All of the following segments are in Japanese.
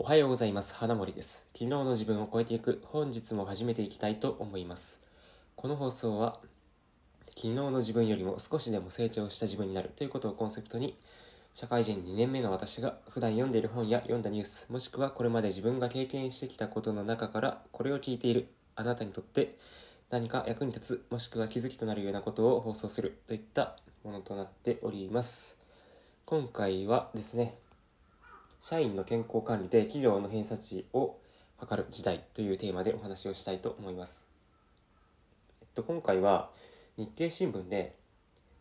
おはようございます。花森です。昨日の自分を超えていく、本日も始めていきたいと思います。この放送は、昨日の自分よりも少しでも成長した自分になるということをコンセプトに、社会人2年目の私が普段読んでいる本や読んだニュース、もしくはこれまで自分が経験してきたことの中から、これを聞いているあなたにとって何か役に立つ、もしくは気づきとなるようなことを放送するといったものとなっております。今回はですね、社員の健康管理で企業の偏差値を測る時代というテーマでお話をしたいと思います。えっと、今回は日経新聞で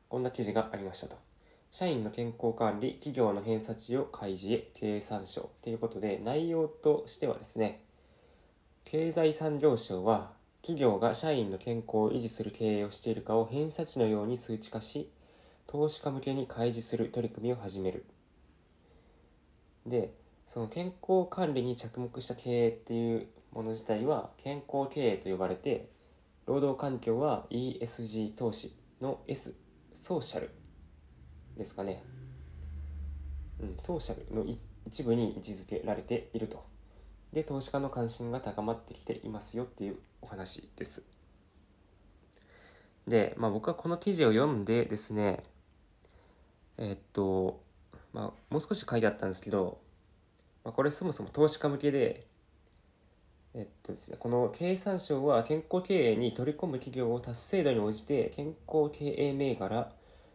こんな記事がありましたと。社員の健康管理、企業の偏差値を開示へ経産省ということで、内容としてはですね、経済産業省は企業が社員の健康を維持する経営をしているかを偏差値のように数値化し、投資家向けに開示する取り組みを始めるでその健康管理に着目した経営っていうもの自体は健康経営と呼ばれて労働環境は ESG 投資の S ソーシャルですかね。うんソーシャルの一部に位置づけられていると。で投資家の関心が高まってきていますよっていうお話です。で、まあ、僕はこの記事を読んでですねえっとまあ、もう少し書いてあったんですけど、まあ、これそもそも投資家向けで、えっとですね、この経産省は健康経営に取り込む企業を達成度に応じて健康経営銘柄、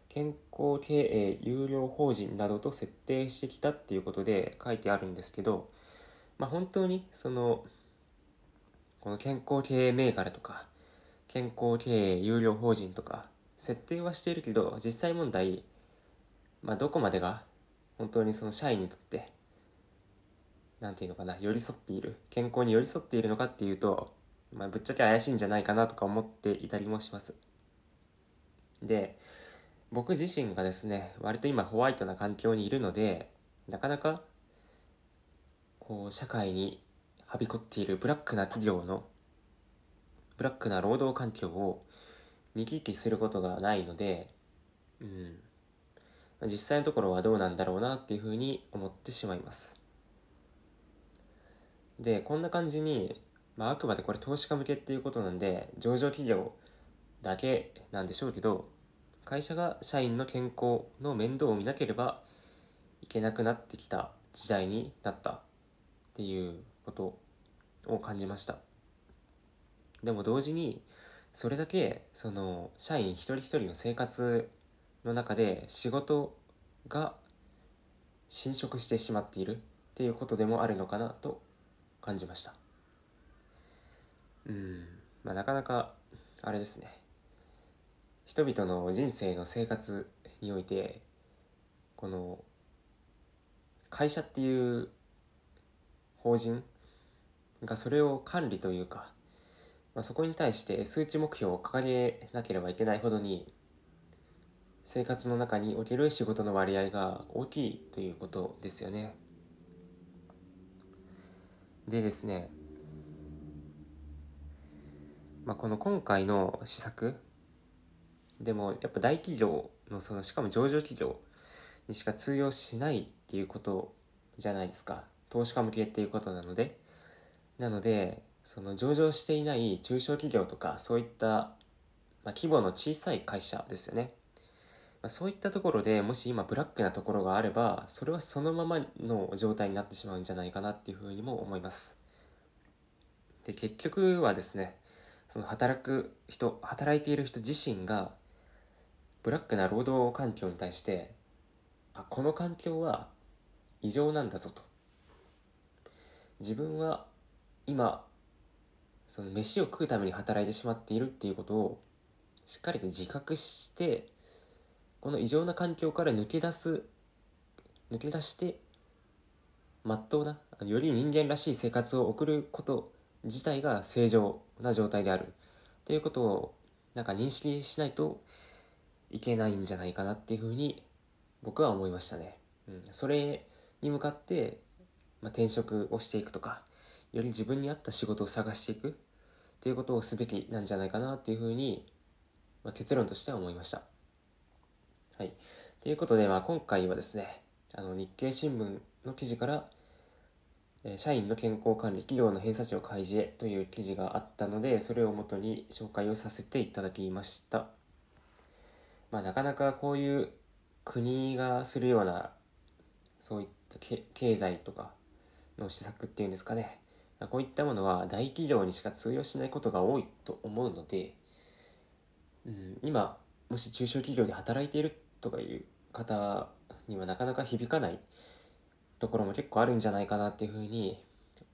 健康経営有料法人などと設定してきたっていうことで書いてあるんですけど、まあ、本当にそのこの健康経営銘柄とか健康経営有料法人とか設定はしているけど実際問題まあ、どこまでが本当にその社員にとって何て言うのかな寄り添っている健康に寄り添っているのかっていうと、まあ、ぶっちゃけ怪しいんじゃないかなとか思っていたりもします。で僕自身がですね割と今ホワイトな環境にいるのでなかなかこう社会にはびこっているブラックな企業のブラックな労働環境を見聞きすることがないのでうん。実際のところはどうなんだろうなっていうふうに思ってしまいます。でこんな感じに、まあ、あくまでこれ投資家向けっていうことなんで上場企業だけなんでしょうけど会社が社員の健康の面倒を見なければいけなくなってきた時代になったっていうことを感じました。でも同時にそれだけその社員一人一人の生活の中で仕事が侵食してしまっているっていうことでもあるのかなと感じました。うん。まあなかなかあれですね。人々の人生の生活においてこの会社っていう法人がそれを管理というか、まあ、そこに対して数値目標を掲げなければいけないほどに生活の中における仕事の割合が大きいということですよね。でですね、まあ、この今回の施策でもやっぱ大企業のそのしかも上場企業にしか通用しないっていうことじゃないですか。投資家向けっていうことなので。なのでその上場していない中小企業とかそういった、まあ、規模の小さい会社ですよね。ま、そういったところでもし今ブラックなところがあればそれはそのままの状態になってしまうんじゃないかなっていうふうにも思います。で結局はですねその働く人働いている人自身がブラックな労働環境に対してあこの環境は異常なんだぞと。自分は今その飯を食うために働いてしまっているっていうことをしっかりと自覚してこの異常な環境から抜け出す抜け出してまっとうなより人間らしい生活を送ること自体が正常な状態であるっていうことをなんか認識しないといけないんじゃないかなっていうふうに僕は思いましたね。うん、それに向かって、まあ、転職をしていくとかより自分に合った仕事を探していくっていうことをすべきなんじゃないかなっていうふうに、まあ、結論としては思いました。はい。ということで、まあ、今回はですね、あの日経新聞の記事から社員の健康管理企業の偏差値を開示へという記事があったのでそれをもとに紹介をさせていただきました、まあ、なかなかこういう国がするようなそういった経済とかの施策っていうんですかねこういったものは大企業にしか通用しないことが多いと思うので、うん、今もし中小企業で働いているとかいう方にはなかなか響かないところも結構あるんじゃないかなっていうふうに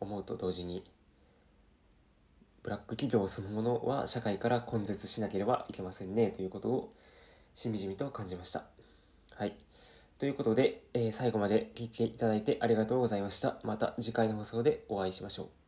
思うと同時にブラック企業そのものは社会から根絶しなければいけませんねということをしみじみと感じました。はい。ということで、えー、最後まで聞いていただいてありがとうございました。また次回の放送でお会いしましょう。